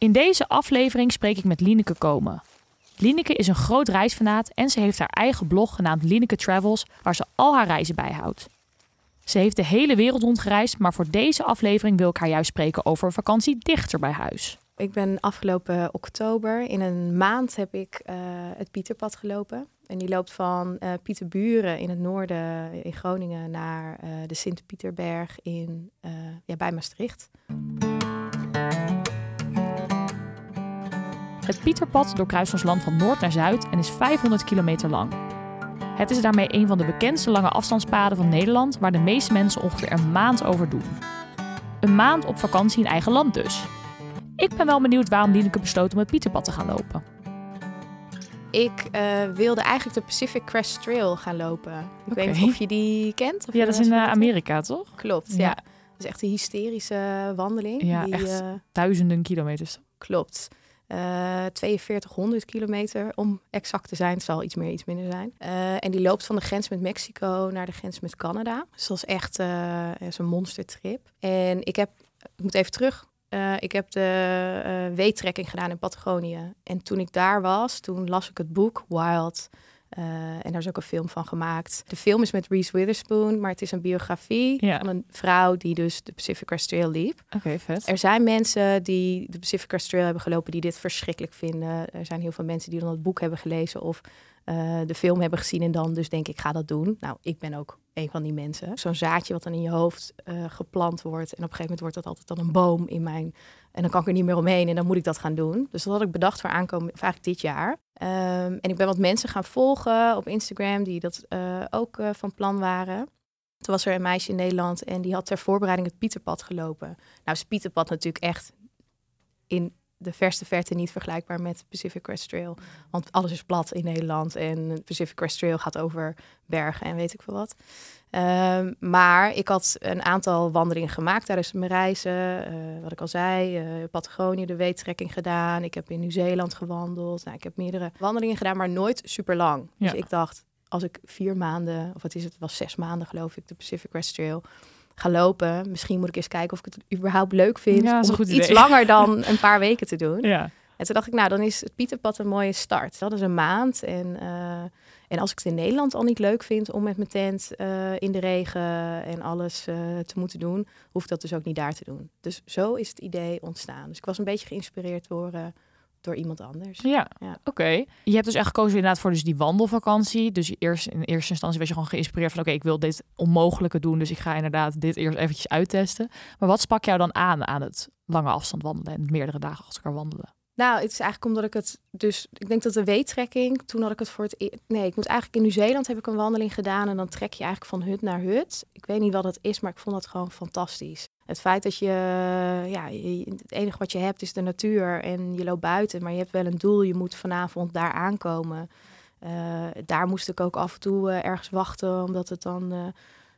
In deze aflevering spreek ik met Lineke Komen. Lineke is een groot reisfanaat en ze heeft haar eigen blog genaamd Lineke Travels, waar ze al haar reizen bijhoudt. Ze heeft de hele wereld rondgereisd, maar voor deze aflevering wil ik haar juist spreken over een vakantie dichter bij huis. Ik ben afgelopen oktober, in een maand heb ik uh, het Pieterpad gelopen. En die loopt van uh, Pieterburen in het noorden in Groningen naar de Sint-Pieterberg in, ja, bij Maastricht. Het Pieterpad doorkruist ons land van noord naar zuid en is 500 kilometer lang. Het is daarmee een van de bekendste lange afstandspaden van Nederland, waar de meeste mensen ongeveer een maand over doen. Een maand op vakantie in eigen land dus. Ik ben wel benieuwd waarom Dieneke besloot om het Pieterpad te gaan lopen. Ik uh, wilde eigenlijk de Pacific Crest Trail gaan lopen. Ik weet niet of je die kent. Of ja, dat is in uh, Amerika, toch? Klopt, ja. Dat is echt een hysterische wandeling. Ja, die, echt uh, duizenden kilometers. Klopt. Uh, 4200 kilometer om exact te zijn. Het zal iets meer, iets minder zijn. Uh, en die loopt van de grens met Mexico naar de grens met Canada. Dus dat is echt uh, is een monstertrip. En ik heb, ik moet even terug. ik heb de weetrekking gedaan in Patagonië. En toen ik daar was, toen las ik het boek Wild uh, en daar is ook een film van gemaakt. De film is met Reese Witherspoon, maar het is een biografie ja. van een vrouw die dus de Pacific Crest Trail liep. Oké, okay, vet. Er zijn mensen die de Pacific Crest Trail hebben gelopen die dit verschrikkelijk vinden. Er zijn heel veel mensen die dan het boek hebben gelezen of uh, de film hebben gezien en dan dus denk ik ga dat doen. Nou, ik ben ook een van die mensen. Zo'n zaadje wat dan in je hoofd uh, geplant wordt en op een gegeven moment wordt dat altijd dan een boom in mijn en dan kan ik er niet meer omheen en dan moet ik dat gaan doen. Dus dat had ik bedacht voor aankomen, eigenlijk dit jaar. Um, en ik ben wat mensen gaan volgen op Instagram die dat uh, ook uh, van plan waren. Toen was er een meisje in Nederland en die had ter voorbereiding het Pieterpad gelopen. Nou is Pieterpad natuurlijk echt in de verste verte niet vergelijkbaar met Pacific Crest Trail. Want alles is plat in Nederland en Pacific Crest Trail gaat over bergen en weet ik veel wat. Um, maar ik had een aantal wandelingen gemaakt tijdens mijn reizen. Uh, wat ik al zei, uh, Patagonië, de weettrekking gedaan. Ik heb in Nieuw-Zeeland gewandeld. Nou, ik heb meerdere wandelingen gedaan, maar nooit super lang. Ja. Dus ik dacht, als ik vier maanden, of wat is het, het was zes maanden geloof ik, de Pacific Crest Trail ga lopen. Misschien moet ik eens kijken of ik het überhaupt leuk vind. Ja, om goed iets idee. langer dan een paar weken te doen. Ja. En toen dacht ik, nou, dan is het Pieterpad een mooie start. Dat is een maand. En, uh, en als ik het in Nederland al niet leuk vind om met mijn tent uh, in de regen en alles uh, te moeten doen, hoef ik dat dus ook niet daar te doen. Dus zo is het idee ontstaan. Dus ik was een beetje geïnspireerd door, door iemand anders. Ja, ja. oké. Okay. Je hebt dus echt gekozen inderdaad voor dus die wandelvakantie. Dus eerst, in eerste instantie was je gewoon geïnspireerd van... oké, okay, ik wil dit onmogelijke doen, dus ik ga inderdaad dit eerst eventjes uittesten. Maar wat sprak jou dan aan aan het lange afstand wandelen... en meerdere dagen achter elkaar wandelen? Nou, het is eigenlijk omdat ik het dus... Ik denk dat de weettrekking, toen had ik het voor het... E nee, ik moet eigenlijk in Nieuw-Zeeland heb ik een wandeling gedaan... en dan trek je eigenlijk van hut naar hut. Ik weet niet wat het is, maar ik vond dat gewoon fantastisch. Het feit dat je, ja, het enige wat je hebt is de natuur en je loopt buiten, maar je hebt wel een doel. Je moet vanavond daar aankomen. Uh, daar moest ik ook af en toe uh, ergens wachten, omdat het dan, uh,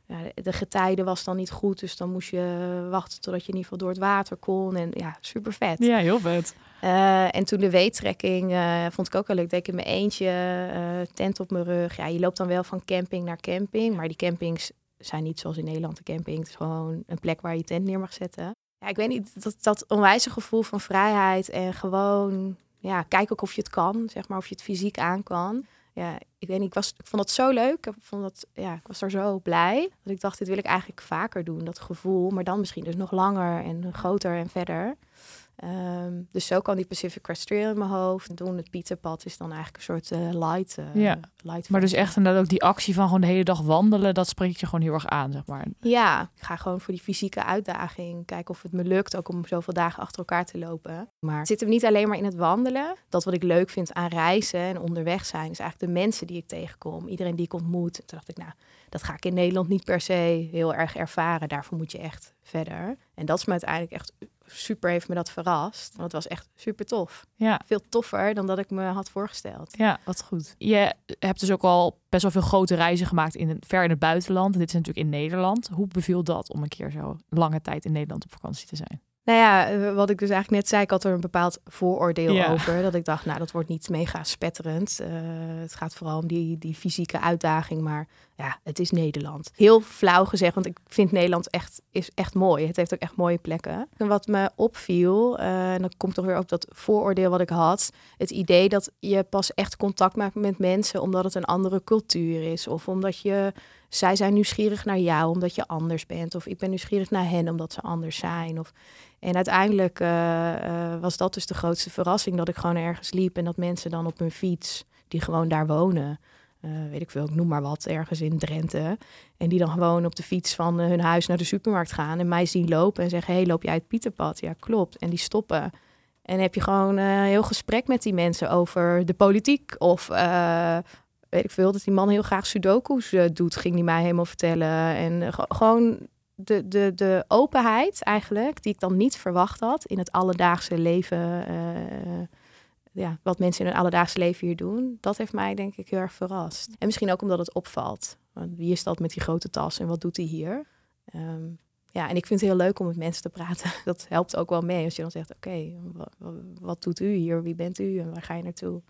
ja, de getijden was dan niet goed. Dus dan moest je wachten totdat je in ieder geval door het water kon. En ja, super vet. Ja, heel vet. Uh, en toen de weettrekking uh, vond ik ook wel leuk. Deed ik in mijn eentje, uh, tent op mijn rug. Ja, je loopt dan wel van camping naar camping, maar die campings zijn niet zoals in Nederland de camping. Het is gewoon een plek waar je tent neer mag zetten. Ja, ik weet niet, dat, dat onwijze gevoel van vrijheid en gewoon, ja, kijk ook of je het kan, zeg maar, of je het fysiek aan kan. Ja, ik weet niet, ik, was, ik vond dat zo leuk. Ik, vond dat, ja, ik was er zo blij dat ik dacht, dit wil ik eigenlijk vaker doen, dat gevoel. Maar dan misschien dus nog langer en groter en verder. Um, dus zo kan die Pacific Crest Trail in mijn hoofd doen. Het Pieterpad is dan eigenlijk een soort uh, light. Uh, ja. light maar dus echt inderdaad ook die actie van gewoon de hele dag wandelen, dat spreekt je gewoon heel erg aan, zeg maar. Ja, ik ga gewoon voor die fysieke uitdaging. Kijken of het me lukt ook om zoveel dagen achter elkaar te lopen. Maar het zit hem niet alleen maar in het wandelen. Dat wat ik leuk vind aan reizen en onderweg zijn, is eigenlijk de mensen die ik tegenkom. Iedereen die ik ontmoet. Toen dacht ik, nou, dat ga ik in Nederland niet per se heel erg ervaren. Daarvoor moet je echt verder. En dat is me uiteindelijk echt super heeft me dat verrast. Want het was echt super tof. Ja. Veel toffer dan dat ik me had voorgesteld. Ja, wat goed. Je hebt dus ook al best wel veel grote reizen gemaakt in ver in het buitenland. Dit is natuurlijk in Nederland. Hoe beviel dat om een keer zo lange tijd in Nederland op vakantie te zijn? Nou ja, eh, wat ik dus eigenlijk net zei, ik had er een bepaald vooroordeel Ja. over. Dat ik dacht, nou, dat wordt niet mega spetterend. Eh, het gaat vooral om die, die fysieke uitdaging, maar ja, het is Nederland. Heel flauw gezegd, want ik vind Nederland echt, is echt mooi. Het heeft ook echt mooie plekken. En wat me opviel, eh, en dan komt toch weer op dat vooroordeel wat ik had. Het idee dat je pas echt contact maakt met mensen omdat het een andere cultuur is. Of omdat je, zij zijn nieuwsgierig naar jou omdat je anders bent. Of ik ben nieuwsgierig naar hen omdat ze anders zijn. Of en uiteindelijk eh, eh, was dat dus de grootste verrassing. Dat ik gewoon ergens liep en dat mensen dan op hun fiets, die gewoon daar wonen, eh, weet ik veel, ik noem maar wat, ergens in Drenthe. En die dan gewoon op de fiets van eh, hun huis naar de supermarkt gaan en mij zien lopen en zeggen: hey, loop jij het Pieterpad? Ja, klopt. En die stoppen. En heb je gewoon eh, een heel gesprek met die mensen over de politiek of eh, weet ik veel, dat die man heel graag sudoku's eh, doet, ging die mij helemaal vertellen. En eh, ge- gewoon de, de, de openheid eigenlijk, die ik dan niet verwacht had in het alledaagse leven, eh, ja, wat mensen in hun alledaagse leven hier doen, dat heeft mij denk ik heel erg verrast. En misschien ook omdat het opvalt. Want wie is dat met die grote tas en wat doet hij hier? Ehm, ja, en ik vind het heel leuk om met mensen te praten. Dat helpt ook wel mee als je dan zegt, oké, wa- wa- wat doet u hier? Wie bent u en waar ga je naartoe?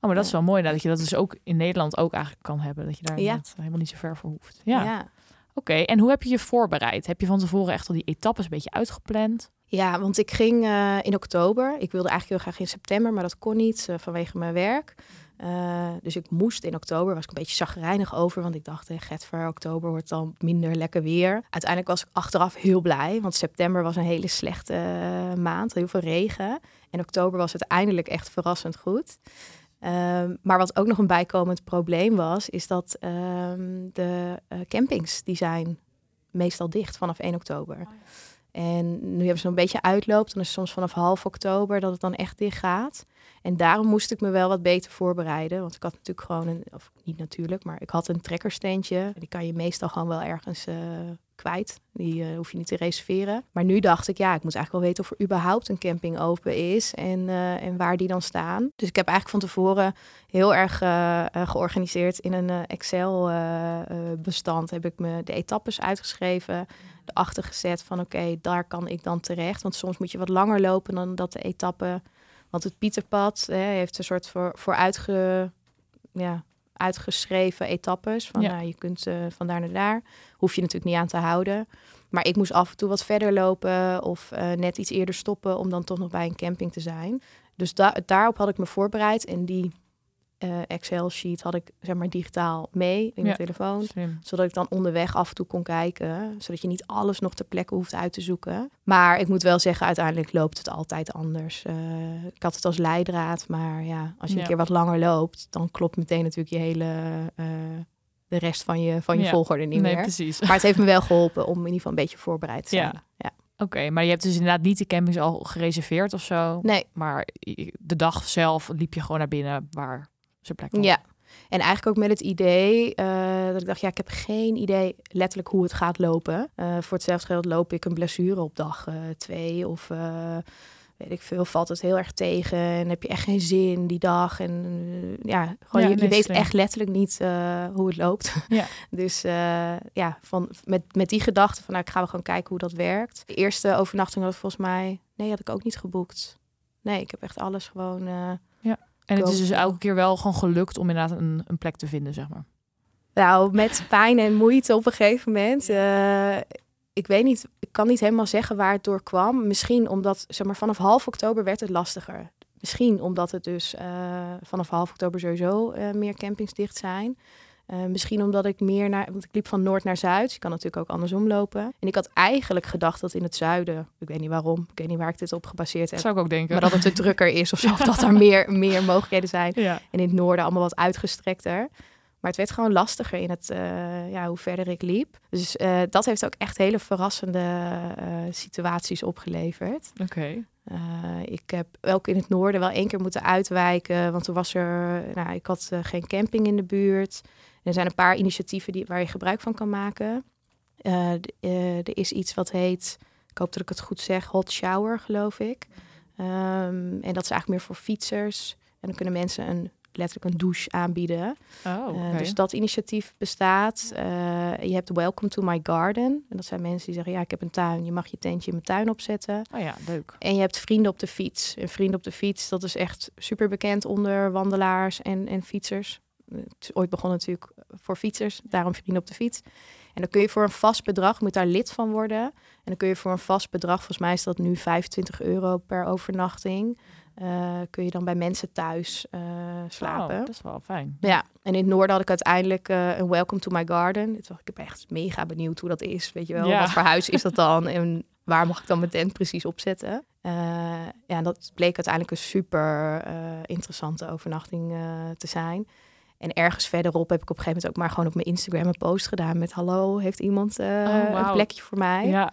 Oh, maar dat is wel mooi dat je dat dus ook in Nederland ook eigenlijk kan hebben. Dat je daar Ja. helemaal niet zo ver voor hoeft. Ja. ja. Oké, en hoe heb je je voorbereid? Heb je van tevoren echt al die etappes een beetje uitgepland? Ja, want ik ging eh, in oktober. Ik wilde eigenlijk heel graag in september, maar dat kon niet eh, vanwege mijn werk. Eh, dus ik moest in oktober, was ik een beetje chagrijnig over, want ik dacht, eh, Getver, oktober wordt dan minder lekker weer. Uiteindelijk was ik achteraf heel blij, want september was een hele slechte maand, heel veel regen. En oktober was uiteindelijk echt verrassend goed. Ehm, maar wat ook nog een bijkomend probleem was, is dat ehm, de eh, campings, die zijn meestal dicht vanaf 1 oktober. En nu hebben ze een beetje uitloopt. Dan is het soms vanaf half oktober dat het dan echt dicht gaat. En daarom moest ik me wel wat beter voorbereiden. Want ik had natuurlijk gewoon een, of niet natuurlijk, maar ik had een trekkersteentje. Die kan je meestal gewoon wel ergens eh, kwijt. Die eh, hoef je niet te reserveren. Maar nu dacht ik, ja, ik moet eigenlijk wel weten of er überhaupt een camping open is. En, eh, en waar die dan staan. Dus ik heb eigenlijk van tevoren heel erg eh, georganiseerd in een Excel-bestand. heb ik me de etappes uitgeschreven erachter gezet van oké, daar kan ik dan terecht. Want soms moet je wat langer lopen dan dat de etappe. Want het Pieterpad hè, heeft een soort voor, voor uitge, ja, uitgeschreven etappes. Van Ja. nou, je kunt van daar naar daar. Hoef je natuurlijk niet aan te houden. Maar ik moest af en toe wat verder lopen of eh, net iets eerder stoppen om dan toch nog bij een camping te zijn. Dus da daarop had ik me voorbereid en die eh, Excel-sheet had ik zeg maar digitaal mee in Ja. mijn telefoon Slim. zodat ik dan onderweg af en toe kon kijken. Zodat je niet alles nog ter plekke hoeft uit te zoeken. Maar ik moet wel zeggen, uiteindelijk loopt het altijd anders. Eh, ik had het als leidraad, maar ja, als je Ja. een keer wat langer loopt, dan klopt meteen natuurlijk je hele. De rest van je, van je Ja. volgorde niet nee, meer. precies. Maar het heeft me wel geholpen om in ieder geval een beetje voorbereid te zijn. Ja. Ja. Oké, maar je hebt dus inderdaad niet de campings al gereserveerd of zo. Nee, Maar de dag zelf liep je gewoon naar binnen waar ze plek hadden. ja. En eigenlijk ook met het idee eh, dat ik dacht, ja, ik heb geen idee letterlijk hoe het gaat lopen. Eh, voor hetzelfde geld loop ik een blessure op dag eh, twee of weet ik veel, valt het heel erg tegen en heb je echt geen zin die dag. En eh, ja, gewoon Ja, je, weet echt letterlijk niet eh, hoe het loopt. Ja. dus eh, ja, van, met, met die gedachte van, nou, ik ga gewoon kijken hoe dat werkt. De eerste overnachting had ik volgens mij, nee, had ik ook niet geboekt. Nee, ik heb echt alles gewoon... eh, En het is dus elke keer wel gewoon gelukt om inderdaad een, een plek te vinden, zeg maar. Nou, met pijn en moeite op een gegeven moment. Ik weet niet, ik kan niet helemaal zeggen waar het door kwam. Misschien omdat, zeg maar, vanaf half oktober werd het lastiger. Misschien omdat het dus eh, vanaf half oktober sowieso eh, meer campings dicht zijn. Eh, misschien omdat ik meer naar, want ik liep van noord naar zuid. Je kan natuurlijk ook andersom lopen. En ik had eigenlijk gedacht dat in het zuiden, ik weet niet waarom, ik weet niet waar ik dit op gebaseerd heb, Dat zou ik ook denken. maar dat het te drukker is of zo, of dat er meer, meer mogelijkheden zijn. ja. En in het noorden allemaal wat uitgestrekter. Maar het werd gewoon lastiger in het, eh, ja, hoe verder ik liep. Dus eh, dat heeft ook echt hele verrassende eh, situaties opgeleverd. Oké. Ik heb ook in het noorden wel één keer moeten uitwijken. Want toen was er, nou, ik had geen camping in de buurt. En er zijn een paar initiatieven die, waar je gebruik van kan maken. Er is iets wat heet ik hoop dat ik het goed zeg, hot shower, geloof ik. Ehm, en dat is eigenlijk meer voor fietsers. En dan kunnen mensen een letterlijk een douche aanbieden. Oh, Uh, oké. dus dat initiatief bestaat. Eh, je hebt Welcome to My Garden. En dat zijn mensen die zeggen, ja, ik heb een tuin. Je mag je tentje in mijn tuin opzetten. Oh ja, leuk. En je hebt Vrienden op de Fiets. En Vrienden op de Fiets, dat is echt super bekend onder wandelaars en, en fietsers. Het is ooit begonnen natuurlijk voor fietsers, daarom Vrienden op de Fiets. En dan kun je voor een vast bedrag, moet daar lid van worden. En dan kun je voor een vast bedrag, volgens mij is dat nu 25 euro per overnachting, eh, kun je dan bij mensen thuis eh, slapen. Oh, dat is wel fijn. Ja, en in het noorden had ik uiteindelijk eh, een Welcome to My Garden. Ik, ben echt mega benieuwd hoe dat is. Weet je wel, Ja. wat voor huis is dat dan? En waar mag ik dan mijn tent precies opzetten? Ja, en dat bleek uiteindelijk een super interessante overnachting te zijn. En ergens verderop heb ik op een gegeven moment ook maar gewoon op mijn Instagram een post gedaan met hallo, heeft iemand Oh, een plekje voor mij? Ja.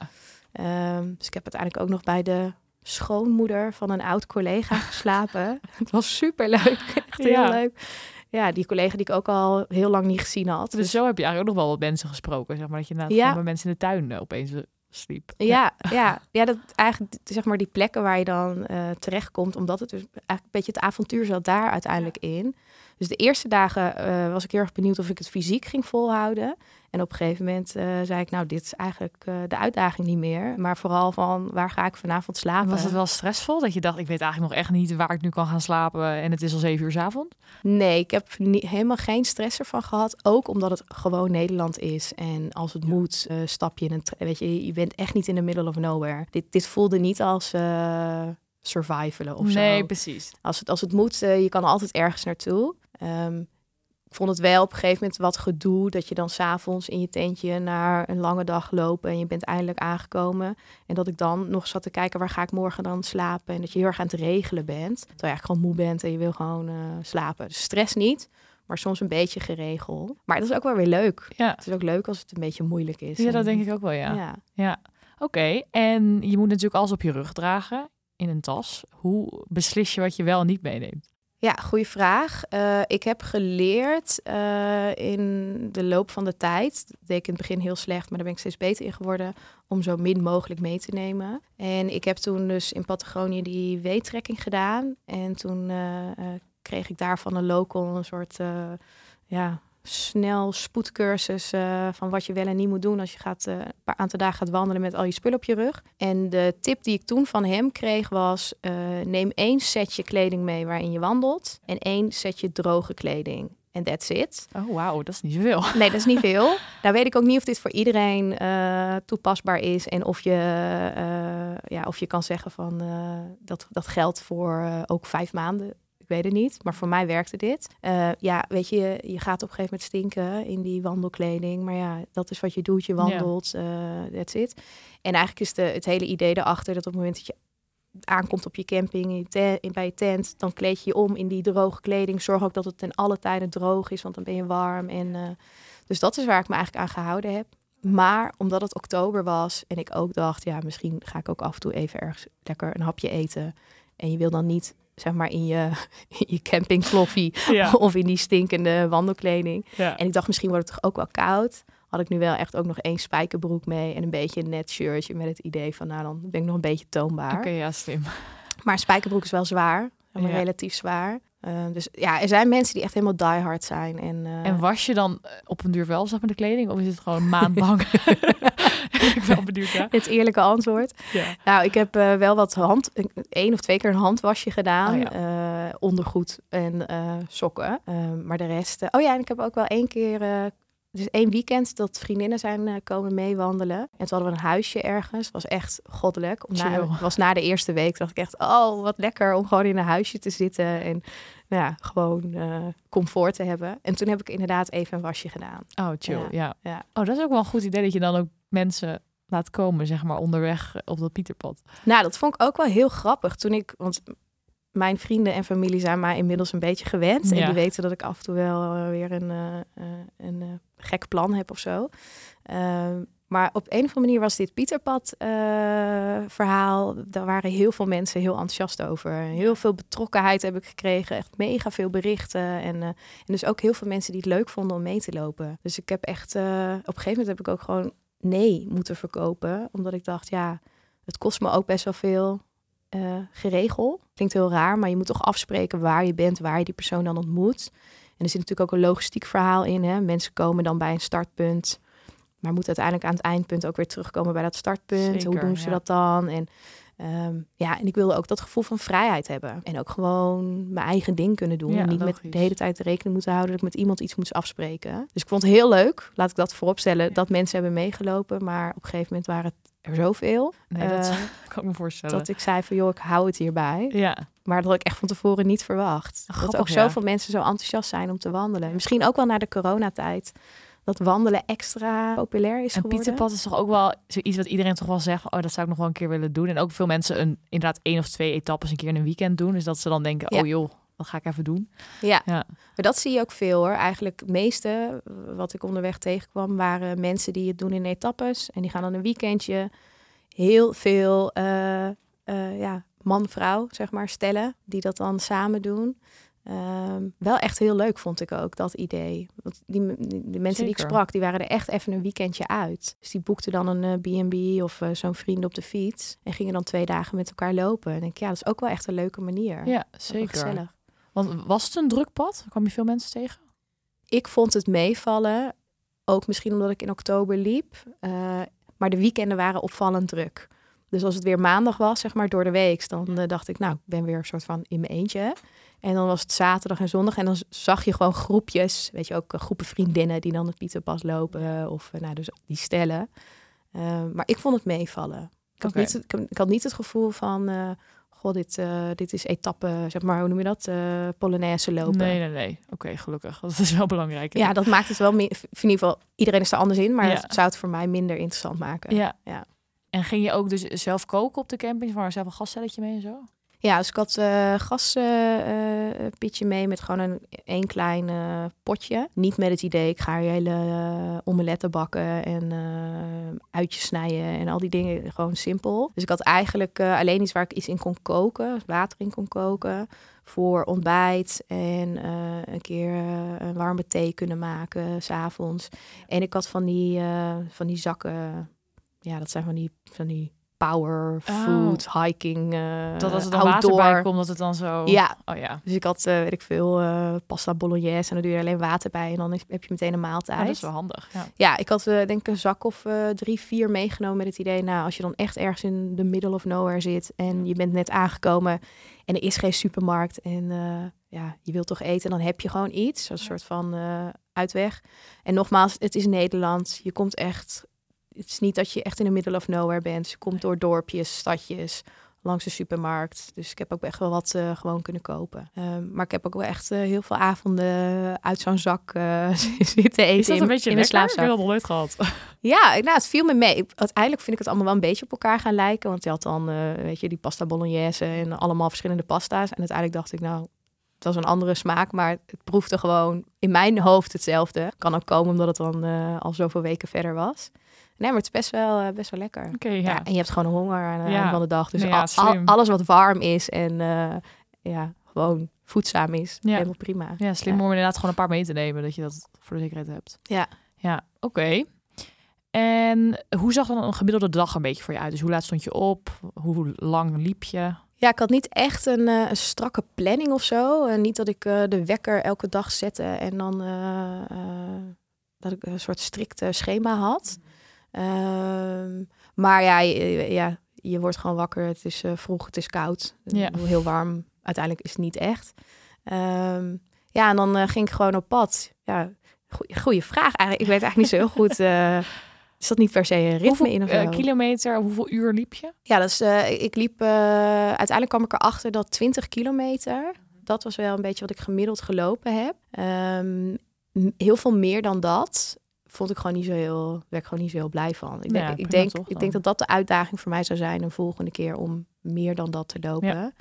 Ehm, dus ik heb uiteindelijk ook nog bij de schoonmoeder van een oud collega geslapen. het was super leuk, echt heel Ja. leuk. Ja, die collega die ik ook al heel lang niet gezien had. Dus zo heb je eigenlijk ook nog wel wat mensen gesproken, zeg maar. Dat je inderdaad Ja. mensen in de tuin eh, opeens eh, sliep. Ja, ja, ja, dat eigenlijk zeg maar die plekken waar je dan eh terechtkomt, omdat het dus eigenlijk een beetje het avontuur zat daar uiteindelijk in. Dus de eerste dagen eh, was ik heel erg benieuwd of ik het fysiek ging volhouden. En op een gegeven moment eh, zei ik, nou, dit is eigenlijk eh, de uitdaging niet meer. Maar vooral van, waar ga ik vanavond slapen? Was het wel stressvol dat je dacht, ik weet eigenlijk nog echt niet waar ik nu kan gaan slapen en het is al zeven uur 's avond? Nee, ik heb helemaal geen stress ervan gehad. Ook omdat het gewoon Nederland is. En als het moet, stap je in een... Weet je, je bent echt niet in the middle of nowhere. Dit, dit voelde niet als survivalen of nee, zo. precies. Als het, als het moet, eh, je kan altijd ergens naartoe. Ehm, ik vond het wel op een gegeven moment wat gedoe... dat je dan s'avonds in je tentje naar een lange dag loopt... en je bent eindelijk aangekomen. En dat ik dan nog zat te kijken, waar ga ik morgen dan slapen? En dat je heel erg aan het regelen bent. Terwijl je eigenlijk gewoon moe bent en je wil gewoon eh, slapen. Dus stress niet, maar soms een beetje geregeld. Maar dat is ook wel weer leuk. Ja. Het is ook leuk als het een beetje moeilijk is. ja, dat En- denk ik ook wel, ja. ja. Ja, oké. En je moet natuurlijk alles op je rug dragen in een tas. Hoe beslis je wat je wel en niet meeneemt? Ja, goede vraag. Eh, ik heb geleerd eh, in de loop van de tijd, dat deed ik in het begin heel slecht, maar daar ben ik steeds beter in geworden, om zo min mogelijk mee te nemen. En ik heb toen dus in Patagonië die weetrekking gedaan. En toen eh, kreeg ik daar van een local een soort ja, snel spoedcursus eh, van wat je wel en niet moet doen als je gaat, eh, een paar aantal dagen gaat wandelen met al je spullen op je rug. En de tip die ik toen van hem kreeg was: eh, neem één setje kleding mee waarin je wandelt en één setje droge kleding. En that's it. Oh, wauw, dat is niet zoveel. Nee, dat is niet veel. Nou weet ik ook niet of dit voor iedereen toepasbaar is. En of je, ja, of je kan zeggen van dat, dat geldt voor ook vijf maanden. Ik weet het niet, maar voor mij werkte dit. Eh, ja, weet je, je gaat op een gegeven moment stinken in die wandelkleding. Maar ja, dat is wat je doet. Je wandelt, eh that's it. En eigenlijk is de, het hele idee erachter dat op het moment dat je aankomt op je camping, in je te- in, bij je tent, dan kleed je je om in die droge kleding. Zorg ook dat het ten alle tijden droog is, want dan ben je warm. En, eh, dus dat is waar ik me eigenlijk aan gehouden heb. Maar omdat het oktober was en ik ook dacht, ja, misschien ga ik ook af en toe even ergens lekker een hapje eten. En je wil dan niet, zeg maar, in je, in je campingkloffie Ja. of in die stinkende wandelkleding. ja. En ik dacht, misschien wordt het toch ook wel koud. Had ik nu wel echt ook nog één spijkerbroek mee en een beetje een net shirtje met het idee van, nou, dan ben ik nog een beetje toonbaar. Oké, ja, slim. Maar een spijkerbroek is wel zwaar, maar Ja. relatief zwaar. Eh, dus ja, er zijn mensen die echt helemaal diehard zijn. En, eh, En was je dan eh, op een duur wel zeg maar de kleding of is het gewoon maandlang? ik ben wel benieuwd, ja. het eerlijke antwoord. ja. Nou, ik heb eh, wel wat hand, één of twee keer een handwasje gedaan. Oh ja. eh, ondergoed en eh, sokken. Eh, maar de rest. oh ja, en ik heb ook wel één keer. dus één weekend dat vriendinnen zijn komen meewandelen. En toen hadden we een huisje ergens. Was echt goddelijk. Om na, was na de eerste week dacht ik echt, oh, wat lekker om gewoon in een huisje te zitten. En nou ja, gewoon comfort te hebben. En toen heb ik inderdaad even een wasje gedaan. Oh, chill, Ja, ja. ja. Oh, dat is ook wel een goed idee dat je dan ook mensen laat komen, zeg maar, onderweg op dat Pieterpad. Nou, dat vond ik ook wel heel grappig. Toen ik, want mijn vrienden en familie zijn mij inmiddels een beetje gewend. En die weten dat ik af en toe wel eh, weer een, eh, eh, een eh, gek plan heb of zo. Ehm, maar op een of andere manier was dit Pieterpad eh, verhaal. Daar waren heel veel mensen heel enthousiast over. Heel veel betrokkenheid heb ik gekregen. Echt mega veel berichten. En, eh, en dus ook heel veel mensen die het leuk vonden om mee te lopen. Dus ik heb echt, eh, op een gegeven moment heb ik ook gewoon nee moeten verkopen. Omdat ik dacht, ja, Het kost me ook best wel veel uh, geregeld. Klinkt heel raar, maar je moet toch afspreken waar je bent, waar je die persoon dan ontmoet. En er zit natuurlijk ook een logistiek verhaal in. Hè? Mensen komen dan bij een startpunt, maar moeten uiteindelijk aan het eindpunt ook weer terugkomen bij dat startpunt. Hoe doen ze dat dan? En Ehm, ja, en ik wilde ook dat gevoel van vrijheid hebben. En ook gewoon mijn eigen ding kunnen doen. en niet met de hele tijd rekening moeten houden dat ik met iemand iets moet afspreken. Dus ik vond het heel leuk, laat ik dat vooropstellen, dat mensen hebben meegelopen. Maar op een gegeven moment waren het er zoveel. Nee, dat uh, kan ik me voorstellen. Dat ik zei van, joh, ik hou het hierbij. Ja. Maar dat had ik echt van tevoren niet verwacht. Grappig, dat ook zoveel mensen zo enthousiast zijn om te wandelen. Misschien ook wel naar de coronatijd dat wandelen extra populair is en geworden. En pizza is toch ook wel zoiets wat iedereen toch wel zegt, oh, dat zou ik nog wel een keer willen doen. En ook veel mensen een, inderdaad één of twee etappes een keer in een weekend doen. Dus dat ze dan denken, oh joh, dat ga ik even doen. Ja. ja, maar dat zie je ook veel hoor. Eigenlijk het meeste wat ik onderweg tegenkwam waren mensen die het doen in etappes. En die gaan dan een weekendje heel veel uh, uh, ja, man-vrouw, zeg maar, stellen. Die dat dan samen doen. Um, wel echt heel leuk vond ik ook dat idee. Want die, de mensen die ik sprak, die waren er echt even een weekendje uit. Dus die boekten dan een B&B uh, of uh, zo'n vriend op de fiets. En gingen dan twee dagen met elkaar lopen. En denk ja, dat is ook wel echt een leuke manier. Ja, zeker. Want was het een druk pad? Kwam je veel mensen tegen? Ik vond het meevallen. Ook misschien omdat ik in oktober liep. Uh, maar de weekenden waren opvallend druk. Dus als het weer maandag was, zeg maar door de week, dan uh, dacht ik, nou, ik ben weer een soort van in mijn eentje. En dan was het zaterdag en zondag. En dan zag je gewoon groepjes, weet je ook, eh, groepen vriendinnen die dan het Pieterpas lopen. Of uh, nou, dus die stellen. Uh, maar ik vond het meevallen. Ik had, okay. niet, ik, ik, had niet het gevoel van, uh, goh, dit, dit is etappe, zeg maar, hoe noem je dat? Polonaise lopen. Nee, nee, nee. Oké, okay, gelukkig. Dat is wel belangrijk. Ja, dat maakt het wel meer, in ieder geval, iedereen is er anders in. Maar ja. het zou het voor mij minder interessant maken. Ja. ja. En ging je ook dus zelf koken op de camping? Waar zelf een gasstelletje mee en zo? Ja, dus ik had uh, gaspitje uh, mee met gewoon een één klein potje. Niet met het idee, ik ga hier hele omeletten bakken en uitjes snijden en al die dingen. Gewoon simpel. Dus ik had eigenlijk alleen iets waar ik iets in kon koken, water in kon koken. Voor ontbijt en een keer een warme thee kunnen maken s'avonds. En ik had van die, van die zakken, ja, dat zijn van die, van die power food, oh. hiking, uh, dat als het dan water bij komt, dat het dan zo... Ja. Oh ja. Dus ik had, uh, weet ik veel, uh, pasta bolognese en dan doe je alleen water bij en dan heb je meteen een maaltijd. Oh, dat is wel handig. Ja, ja ik had denk ik een zak of drie, vier meegenomen met het idee, nou, als je dan echt ergens in de middle of nowhere zit en je bent net aangekomen en er is geen supermarkt en ja, je wilt toch eten, dan heb je gewoon iets, een soort van uitweg. En nogmaals, het is Nederland, je komt echt het is niet dat je echt in de middle of nowhere bent. Je komt door dorpjes, stadjes, langs de supermarkt. Dus ik heb ook echt wel wat uh, gewoon kunnen kopen. Um, maar ik heb ook wel echt uh, heel veel avonden uit zo'n zak uh, zitten eten. Is dat een in, beetje in slaapzak? Ik heb dat nooit gehad. Ja, nou, het viel me mee. Uiteindelijk vind ik het allemaal wel een beetje op elkaar gaan lijken. Want je had dan, weet je, die pasta bolognese en allemaal verschillende pasta's. En uiteindelijk dacht ik, nou, het was een andere smaak, maar het proefde gewoon in mijn hoofd hetzelfde. Kan ook komen omdat het dan al zoveel weken verder was. Nee, maar het is best wel, uh, best wel lekker. Okay, ja. En je hebt gewoon honger aan het einde van de dag. Dus nee, ja, al, alles wat warm is en uh, ja, gewoon voedzaam is, ja. helemaal prima. Ja, slim om inderdaad gewoon een paar mee te nemen, dat je dat voor de zekerheid hebt. Ja. Ja, oké. Okay. En hoe zag dan een gemiddelde dag een beetje voor je uit? Dus hoe laat stond je op? Hoe lang liep je? Ja, ik had niet echt een, uh, een strakke planning of zo. Uh, niet dat ik de wekker elke dag zette en dan dat ik een soort strikte schema had. Um, maar ja je, ja, je wordt gewoon wakker. Het is uh, vroeg, het is koud. Ja. Heel warm. Uiteindelijk is het niet echt. Um, ja, en dan uh, ging ik gewoon op pad. Ja, goede vraag eigenlijk. Ik weet eigenlijk niet zo heel goed. Uh, is dat niet per se een ritme hoeveel, in of zo? kilometer, hoeveel uur liep je? Ja, dus ik liep... uiteindelijk kwam ik erachter dat 20 kilometer... Dat was wel een beetje wat ik gemiddeld gelopen heb. Um, heel veel meer dan dat vond ik gewoon niet zo heel, werd ik gewoon niet zo heel blij van. Ik, denk, ik, denk, ik denk dat dat de uitdaging voor mij zou zijn een volgende keer om meer dan dat te lopen. Ja,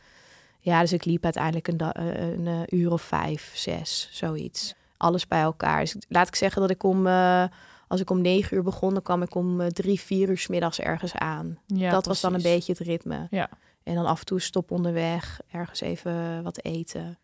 ja dus ik liep uiteindelijk een, een, een, eh, uur of vijf, zes, zoiets. Alles bij elkaar. Dus laat ik zeggen dat ik om, uh, als ik om negen uur begon, dan kwam ik om uh, drie, vier uur s middags ergens aan. Ja, dat was dan een beetje het ritme. Ja. En dan af en toe stop onderweg, ergens even wat eten.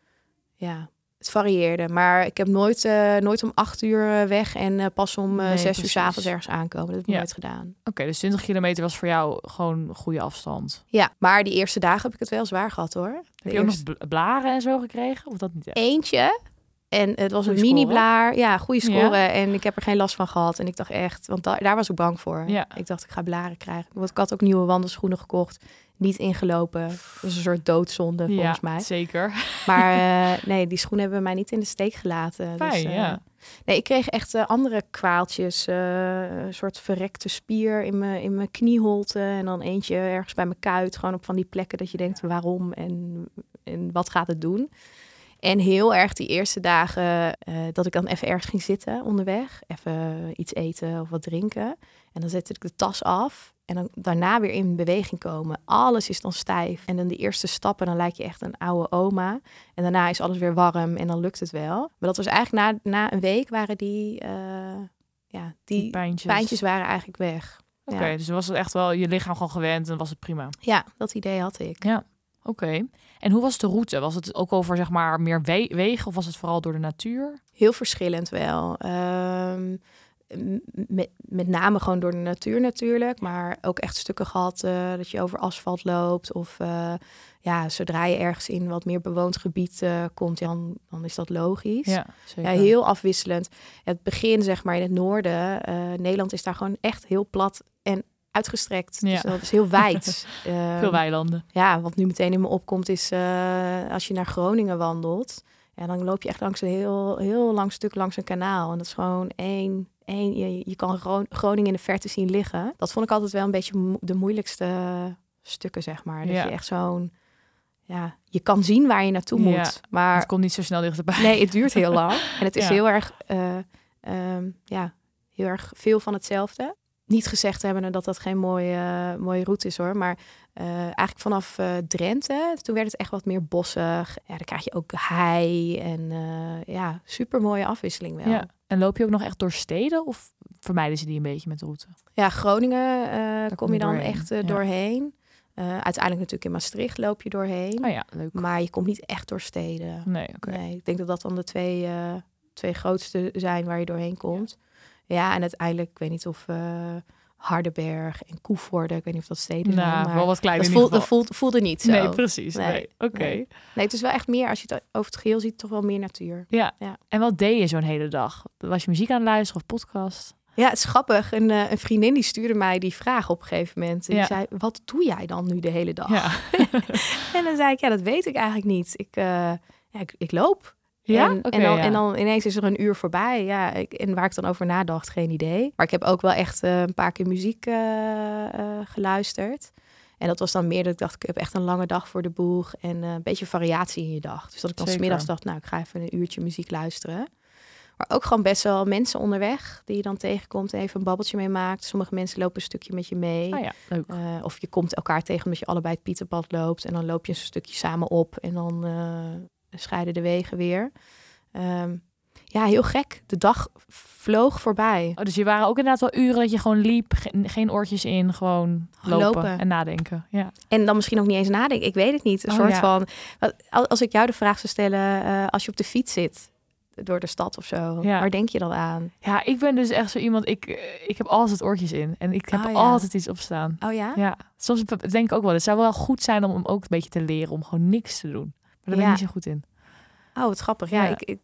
Ja. Het varieerde, maar ik heb nooit, eh, nooit om acht uur eh, weg en eh, pas om Nee, zes uur precies. s'avonds ergens aankomen. Dat heb ik Ja. nooit gedaan. Oké, dus 20 kilometer was voor jou gewoon een goede afstand. Ja, maar die eerste dagen heb ik het wel zwaar gehad hoor. Heb De je ook nog blaren en zo gekregen? Of dat niet echt? Eentje. En het was Goeie een mini-blaar. Ja, goede score. Ja? En ik heb er geen last van gehad. En ik dacht echt, want da- daar was ik bang voor. Ja. Ik dacht, ik ga blaren krijgen. Want ik had ook nieuwe wandelschoenen gekocht. Niet ingelopen. Dat is een soort doodzonde volgens ja, mij. zeker. Maar eh, nee, die schoenen hebben mij niet in de steek gelaten. Fijn, dus, ja. Nee, ik kreeg echt eh, andere kwaaltjes. een soort verrekte spier in mijn, in mijn knieholte. En dan eentje ergens bij mijn kuit. Gewoon op van die plekken dat je denkt, waarom en, en wat gaat het doen? En heel erg die eerste dagen dat ik dan even ergens ging zitten onderweg. Even iets eten of wat drinken. En dan zette ik de tas af. En dan daarna weer in beweging komen. Alles is dan stijf. En dan die eerste stappen, dan lijk je echt een oude oma. En daarna is alles weer warm en dan lukt het wel. Maar dat was eigenlijk na, na een week waren die, eh, ja, die, Die pijntjes. pijntjes waren eigenlijk weg. Oké, ja. dus was het echt wel je lichaam gewoon gewend en was het prima. Ja, dat idee had ik. Ja, oké. En hoe was de route? Was het ook over zeg maar meer we- wegen of was het vooral door de natuur? Heel verschillend wel. Ehm, m- met, met name gewoon door de natuur natuurlijk. Maar ook echt stukken gehad eh, dat je over asfalt loopt. Of eh, ja, zodra je ergens in wat meer bewoond gebied eh, komt, dan, dan is dat logisch. Ja, Ja, zeker. heel afwisselend. Het begin, zeg maar, in het noorden. eh, Nederland is daar gewoon echt heel plat en uitgestrekt. Ja. Dus dat is heel wijd. Veel weilanden. Ja, wat nu meteen in me opkomt is eh, als je naar Groningen wandelt. En dan loop je echt langs een heel, heel lang stuk langs een kanaal. En dat is gewoon één... één je, je kan Gro- Groningen in de verte zien liggen. Dat vond ik altijd wel een beetje mo- de moeilijkste stukken, zeg maar. Dat Ja. je echt zo'n... Ja, je kan zien waar je naartoe moet. Ja. Maar het komt niet zo snel dichterbij. Nee, het duurt heel lang. En het is Ja. heel erg, eh, ehm, ja, heel erg veel van hetzelfde. Niet gezegd hebben dat dat geen mooie, mooie route is hoor. Maar eh, eigenlijk vanaf eh, Drenthe, toen werd het echt wat meer bossig. Ja, dan krijg je ook hei en eh, ja, super mooie afwisseling wel. Ja. En loop je ook nog echt door steden of vermijden ze die een beetje met de route? Ja, Groningen kom kom je dan doorheen, echt ja. doorheen. Uiteindelijk natuurlijk in Maastricht loop je doorheen. Oh ja, leuk. Maar je komt niet echt door steden. Nee, oké. Nee, ik denk dat dat dan de twee, twee grootste zijn waar je doorheen komt. Ja, en uiteindelijk, ik weet niet of eh, Hardenberg en Koevoorde, ik weet niet of dat steden zijn. Nou, maar wel wat kleiner dat, voelt, dat voelt, voelde niet zo. Nee, precies. Nee. Nee, Oké. nee. Nee, het is wel echt meer, als je het over het geheel ziet, toch wel meer natuur. Ja. Ja. En wat deed je zo'n hele dag? Was je muziek aan het luisteren of podcast? Ja, het is grappig. Een, eh, een vriendin die stuurde mij die vraag op een gegeven moment. Die Ja. zei, wat doe jij dan nu de hele dag? Ja. En dan zei ik, ja, dat weet ik eigenlijk niet. Ik, eh, ja, ik, ik loop. Ja? En, dan, ja. en dan ineens is er een uur voorbij. Ja, ik, en waar ik dan over nadacht, geen idee. Maar ik heb ook wel echt eh, een paar keer muziek eh, eh, geluisterd. En dat was dan meer dat ik dacht, ik heb echt een lange dag voor de boeg. En een beetje variatie in je dag. Dus dat ik dan Zeker. smiddags dacht, nou, ik ga even een uurtje muziek luisteren. Maar ook gewoon best wel mensen onderweg die je dan tegenkomt en even een babbeltje mee maakt. Sommige mensen lopen een stukje met je mee. Ah ja, leuk. Of je komt elkaar tegen omdat je allebei het Pieterpad loopt. En dan loop je een stukje samen op en dan scheiden de wegen weer. Ehm, ja, heel gek. De dag vloog voorbij. Oh, dus je waren ook inderdaad wel uren dat je gewoon liep, geen, geen oortjes in, gewoon lopen, Lopen. en nadenken. Ja. En dan misschien ook niet eens nadenken. Ik weet het niet. Een Oh, soort ja. van... Als ik jou de vraag zou stellen, eh, als je op de fiets zit door de stad of zo, Ja. waar denk je dan aan? ja, ik ben dus echt zo iemand, ik, ik heb altijd oortjes in en ik heb Oh, ja. altijd iets op staan. Oh ja? Ja, soms denk ik ook wel, het zou wel goed zijn om ook een beetje te leren om gewoon niks te doen. Daar ben ik Ja. niet zo goed in. Oh, wat grappig. Ja. Ik, ik,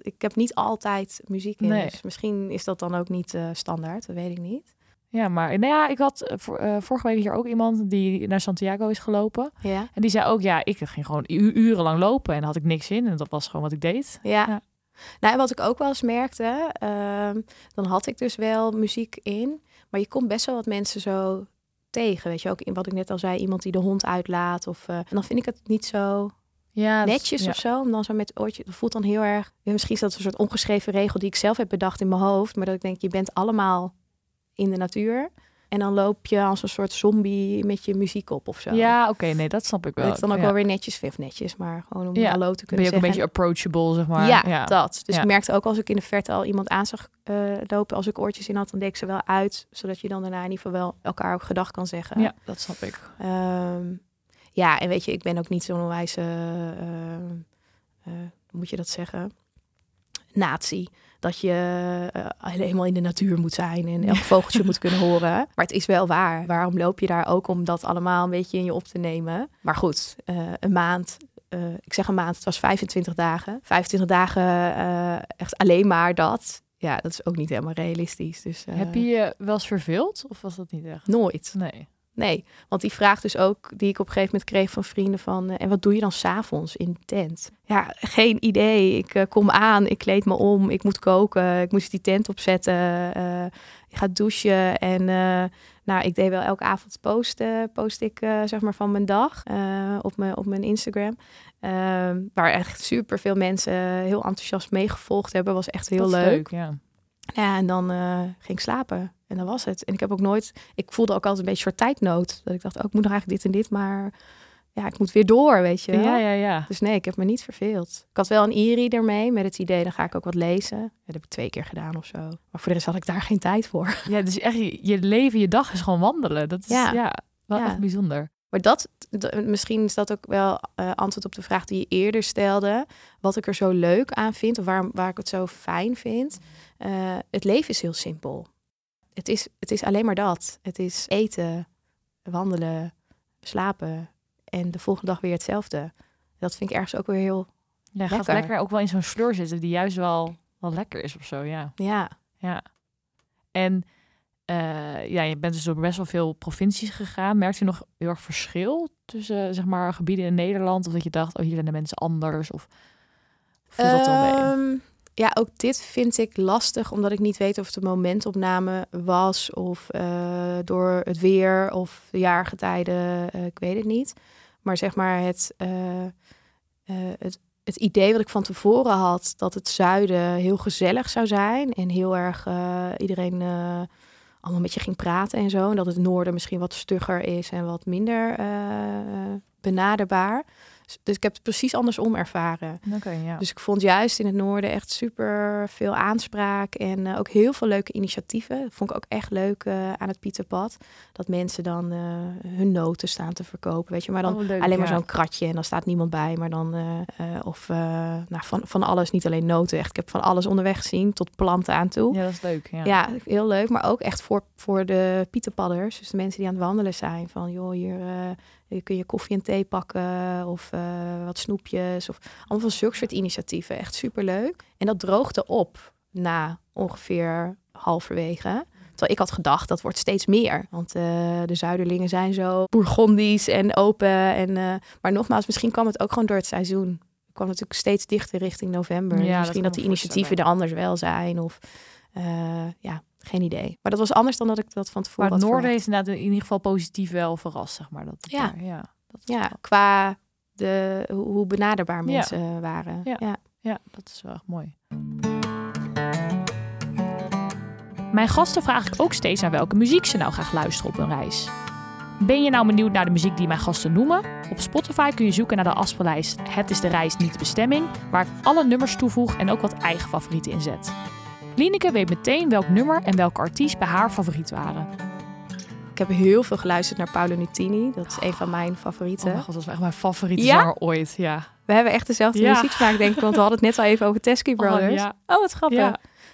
ik heb niet altijd muziek in. Nee. Dus misschien is dat dan ook niet eh, standaard. Dat weet ik niet. Ja, maar nou ja, ik had eh, eh, vorige week hier ook iemand die naar Santiago is gelopen. Ja? En die zei ook, ja, ik ging gewoon urenlang lopen en had ik niks in. En dat was gewoon wat ik deed. Ja. Ja. Nou, en wat ik ook wel eens merkte, ehm, dan had ik dus wel muziek in, maar je komt best wel wat mensen zo tegen, weet je ook in wat ik net al zei, iemand die de hond uitlaat of en dan vind ik het niet zo Ja, is- netjes of zo, om dan zo met het oortje, dat voelt dan heel erg. Misschien is dat een soort ongeschreven regel die ik zelf heb bedacht in mijn hoofd, maar dat ik denk, je bent allemaal in de natuur en dan loop je als een soort zombie met je muziek op of zo. Ja, oké, nee, dat snap ik wel. dat ik dan ook ja. wel weer netjes vind, of netjes, maar gewoon om Ja. hallo te Ben kunnen je ook een beetje approachable, zeg maar. Ja, dat. Dus ik merkte ook als ik in de verte al iemand aan zag eh, lopen, als ik oortjes in had, dan deed ik ze wel uit, zodat je dan daarna in ieder geval wel elkaar ook gedag kan zeggen. Ja, dat snap ik. Ehm, ja, en weet je, ik ben ook niet zo'n wijze. eh, eh, hoe moet je dat zeggen? Natie. Dat je uh, helemaal in de natuur moet zijn en elk vogeltje moet kunnen horen. Maar het is wel waar. Waarom loop je daar ook om dat allemaal een beetje in je op te nemen? Maar goed, uh, een maand. Uh, ik zeg een maand, het was 25 dagen. 25 dagen echt alleen maar dat. Ja, dat is ook niet helemaal realistisch. Dus, Heb je je wel eens verveeld of was dat niet echt? Nooit. Nee. Nee, want die vraag dus ook, die ik op een gegeven moment kreeg van vrienden van... en wat doe je dan s'avonds in de tent? Ja, geen idee. Ik uh, kom aan, ik kleed me om, ik moet koken, ik moest die tent opzetten. Uh, ik ga douchen en nou, ik deed wel elke avond posten, post ik zeg maar van mijn dag op, mijn, op mijn Instagram. Ehm, waar echt super veel mensen heel enthousiast meegevolgd hebben, was echt heel leuk. leuk. ja. Ja, en dan ging ik slapen. En dat was het. En ik heb ook nooit, ik voelde ook altijd een beetje soort tijdnood. Dat ik dacht, ook oh, ik moet nog eigenlijk dit en dit, maar ja, ik moet weer door, weet je wel. Ja, ja, ja. Dus nee, ik heb me niet verveeld. Ik had wel een e-reader mee met het idee, dan ga ik ook wat lezen. Dat heb ik twee keer gedaan of zo. Maar voor de rest had ik daar geen tijd voor. Ja, dus echt je leven, je dag is gewoon wandelen. Dat is ja, ja wel echt bijzonder. Maar dat, misschien is dat ook wel uh, antwoord op de vraag die je eerder stelde. Wat ik er zo leuk aan vind, of waar, waar ik het zo fijn vind. Uh, het leven is heel simpel het is, het is alleen maar dat. Het is eten, wandelen, slapen en de volgende dag weer hetzelfde. Dat vind ik ergens ook weer heel ja, lekker. gaat lekker ook wel in zo'n sleur zitten die juist wel, wel lekker is of zo, ja. Ja. Ja. En uh, ja, je bent dus door best wel veel provincies gegaan. Merkt je nog heel erg verschil tussen zeg maar gebieden in Nederland? Of dat je dacht, oh hier zijn de mensen anders? Of, of dat mee? Ja, ook dit vind ik lastig, omdat ik niet weet of het een momentopname was of uh, door het weer of de jaargetijden, uh, ik weet het niet. Maar zeg maar het, uh, het, het idee wat ik van tevoren had, dat het zuiden heel gezellig zou zijn en heel erg iedereen allemaal een beetje ging praten en zo. En dat het noorden misschien wat stugger is en wat minder benaderbaar. Dus ik heb het precies andersom ervaren. Okay, ja. Dus ik vond juist in het noorden echt super veel aanspraak en uh, ook heel veel leuke initiatieven. Dat vond ik ook echt leuk uh, aan het Pieterpad. Dat mensen dan uh, hun noten staan te verkopen, weet je. Maar dan oh, leuk, alleen maar zo'n kratje en dan staat niemand bij. Maar dan, of nou, van, van alles, niet alleen noten. Echt, ik heb van alles onderweg gezien, tot planten aan toe. Ja, dat is leuk. Ja, ja heel leuk. Maar ook echt voor, voor de Pieterpadders. Dus de mensen die aan het wandelen zijn. Van, joh, hier je kun je koffie en thee pakken of uh, wat snoepjes. Of allemaal van zulke soort initiatieven. Echt superleuk. En dat droogde op na ongeveer halverwege. Terwijl ik had gedacht, dat wordt steeds meer. Want uh, de Zuiderlingen zijn zo bourgondisch en open. En, uh, maar nogmaals, misschien kwam het ook gewoon door het seizoen. Het kwam natuurlijk steeds dichter richting november. Ja, misschien dat, dat de initiatieven er anders wel zijn. Of ja, geen idee. Maar dat was anders dan dat ik dat van tevoren maar had Noorden is inderdaad in ieder geval positief wel verrast, zeg maar. Dat ja. Daar, ja, dat ja qua de, hoe benaderbaar mensen waren. Ja. ja. Ja. dat is wel echt mooi. Mijn gasten vraag ik ook steeds naar welke muziek ze nou graag luisteren op een reis. Ben je nou benieuwd naar de muziek die mijn gasten noemen? Op Spotify kun je zoeken naar de afspeellijst Het is de reis, niet de bestemming, waar ik alle nummers toevoeg en ook wat eigen favorieten inzet. Lineke weet meteen welk nummer en welke artiest bij haar favoriet waren. Ik heb heel veel geluisterd naar Paolo Nutini. Dat is een van mijn favorieten. Oh mijn god, dat was echt mijn favoriete ja? zanger ooit. Ja. We hebben echt dezelfde ja. muzieksmaak, denk ik. Want we hadden het net al even over Teskey oh, Brothers. Oh, ja. oh wat grappig.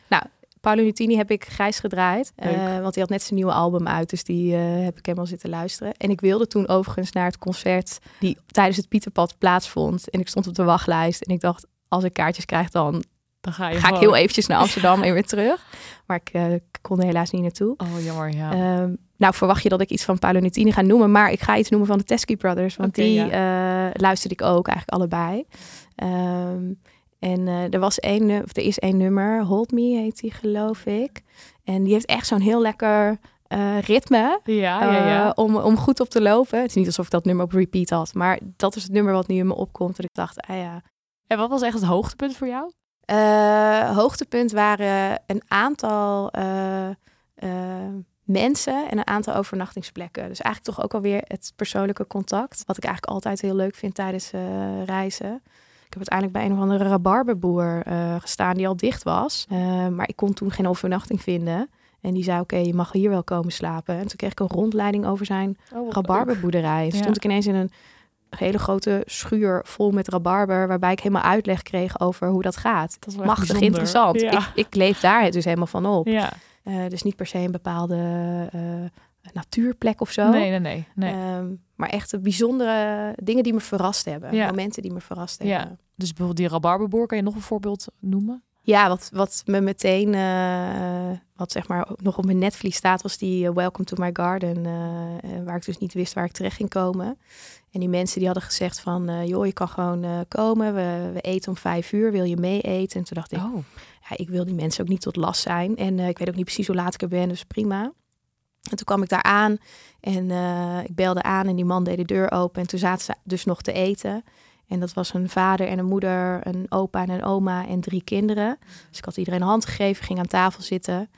Nou, Paolo Nutini heb ik grijs gedraaid. Uh, want hij had net zijn nieuwe album uit. Dus die uh, heb ik helemaal zitten luisteren. En ik wilde toen overigens naar het concert die tijdens het Pieterpad plaatsvond. En ik stond op de wachtlijst. En ik dacht, als ik kaartjes krijg, dan dan ga, je ga ik heel eventjes naar Amsterdam en weer terug. Maar ik uh, kon er helaas niet naartoe. Oh, jammer, ja. Um, nou, verwacht je dat ik iets van Paolo Nutini ga noemen. Maar ik ga iets noemen van de Teskey Brothers. Want die ja. uh, luisterde ik ook eigenlijk allebei. Um, en uh, er was één, of er is één nummer, Hold Me heet die geloof ik. En die heeft echt zo'n heel lekker uh, ritme ja, ja, ja. om, om goed op te lopen. Het is niet alsof ik dat nummer op repeat had, maar dat is het nummer wat nu in me opkomt. Dat ik dacht, ah ja. En wat was echt het hoogtepunt voor jou? Uh, hoogtepunt waren een aantal uh, uh, mensen en een aantal overnachtingsplekken. Dus eigenlijk toch ook alweer het persoonlijke contact. Wat ik eigenlijk altijd heel leuk vind tijdens reizen. Ik heb uiteindelijk bij een of andere rabarberboer gestaan die al dicht was. maar ik kon toen geen overnachting vinden. En die zei, oké, je mag hier wel komen slapen. En toen kreeg ik een rondleiding over zijn oh, rabarberboerderij. Stond ik ineens in een hele grote schuur vol met rabarber, waarbij ik helemaal uitleg kreeg over hoe dat gaat. Dat Machtig bijzonder. interessant. Ja. Ik, ik leef daar dus helemaal van op. Ja. Eh, dus niet per se een bepaalde eh, natuurplek of zo. Nee, nee, nee. nee. Ehm, maar echt de bijzondere dingen die me verrast hebben. Ja. Momenten die me verrast hebben. dus bijvoorbeeld die rabarberboer, kan je nog een voorbeeld noemen? Ja, wat, wat me meteen, eh, wat zeg maar nog op mijn netvlies staat, was die eh, Welcome to my garden, eh, waar ik dus niet wist waar ik terecht ging komen. En die mensen die hadden gezegd van, joh, je kan gewoon komen, we, we eten om vijf uur, wil je mee eten? En toen dacht ik, Oh, ja, ik wil die mensen ook niet tot last zijn. En ik weet ook niet precies hoe laat ik er ben, dus prima. En toen kwam ik daar aan en ik belde aan en die man deed de deur open. En toen zaten ze dus nog te eten. En dat was een vader en een moeder, een opa en een oma en drie kinderen. Dus ik had iedereen een hand gegeven, ging aan tafel zitten.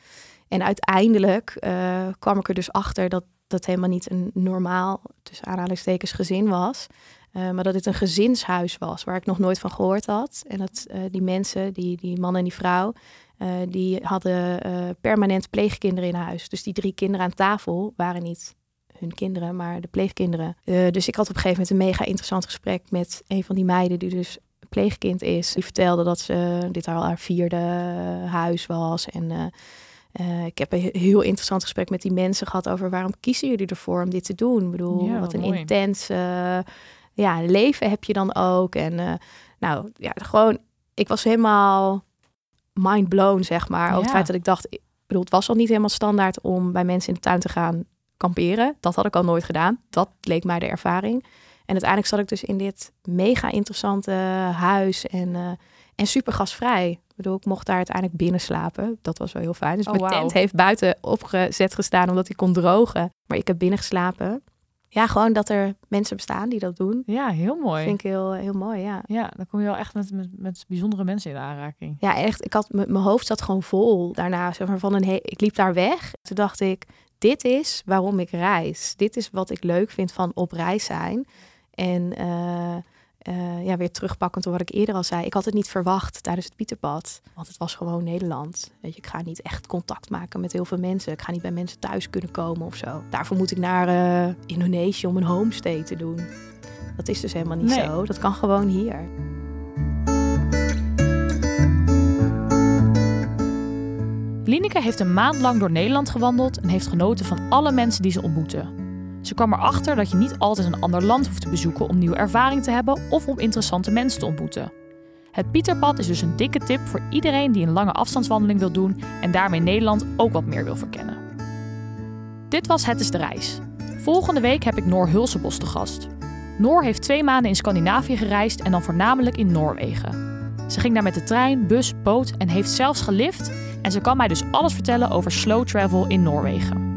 En uiteindelijk eh, kwam ik er dus achter dat dat helemaal niet een normaal, tussen aanhalingstekens, gezin was. Eh, maar dat dit een gezinshuis was, waar ik nog nooit van gehoord had. En dat eh, die mensen, die, die man en die vrouw, die hadden permanent pleegkinderen in huis. Dus die drie kinderen aan tafel waren niet hun kinderen, maar de pleegkinderen. Eh, dus ik had op een gegeven moment een mega interessant gesprek met een van die meiden die dus pleegkind is. Die vertelde dat ze dit al haar vierde huis was. En eh, eh, ik heb een he- heel interessant gesprek met die mensen gehad over waarom kiezen jullie ervoor om dit te doen? Ik bedoel, Ja, wat een mooi. intens eh, ja, leven heb je dan ook. En eh, nou ja, gewoon, ik was helemaal mind blown, zeg maar. Over Ja. het feit dat ik dacht, ik bedoel, het was al niet helemaal standaard om bij mensen in de tuin te gaan kamperen. Dat had ik al nooit gedaan. Dat leek mij de ervaring. En uiteindelijk zat ik dus in dit mega interessante huis en, eh, en super gasvrij. Ik bedoel, ik mocht daar uiteindelijk binnen slapen. Dat was wel heel fijn. Dus Oh, mijn tent heeft buiten opgezet gestaan omdat hij kon drogen. Maar ik heb binnen geslapen. Ja, gewoon dat er mensen bestaan die dat doen. ja, heel mooi. Vind ik heel, heel mooi, ja. Ja, dan kom je wel echt met, met, met bijzondere mensen in de aanraking. Ja, echt. Ik had mijn hoofd zat gewoon vol daarna. Zeg maar, van een he- ik liep daar weg. Toen dacht ik, dit is waarom ik reis. Dit is wat ik leuk vind van op reis zijn. En eh, eh, ja, weer terugpakkend op wat ik eerder al zei. Ik had het niet verwacht tijdens het Pieterpad. Want het was gewoon Nederland. Weet je, ik ga niet echt contact maken met heel veel mensen. Ik ga niet bij mensen thuis kunnen komen of zo. Daarvoor moet ik naar eh, Indonesië om een homestay te doen. Dat is dus helemaal niet Nee. zo. Dat kan gewoon hier. Lineke heeft een maand lang door Nederland gewandeld en heeft genoten van alle mensen die ze ontmoette. Ze kwam erachter dat je niet altijd een ander land hoeft te bezoeken om nieuwe ervaring te hebben of om interessante mensen te ontmoeten. Het Pieterpad is dus een dikke tip voor iedereen die een lange afstandswandeling wil doen en daarmee Nederland ook wat meer wil verkennen. Dit was Het is de Reis. Volgende week heb ik Noor Hulsebos te gast. Noor heeft twee maanden in Scandinavië gereisd en dan voornamelijk in Noorwegen. Ze ging daar met de trein, bus, boot en heeft zelfs gelift en ze kan mij dus alles vertellen over slow travel in Noorwegen.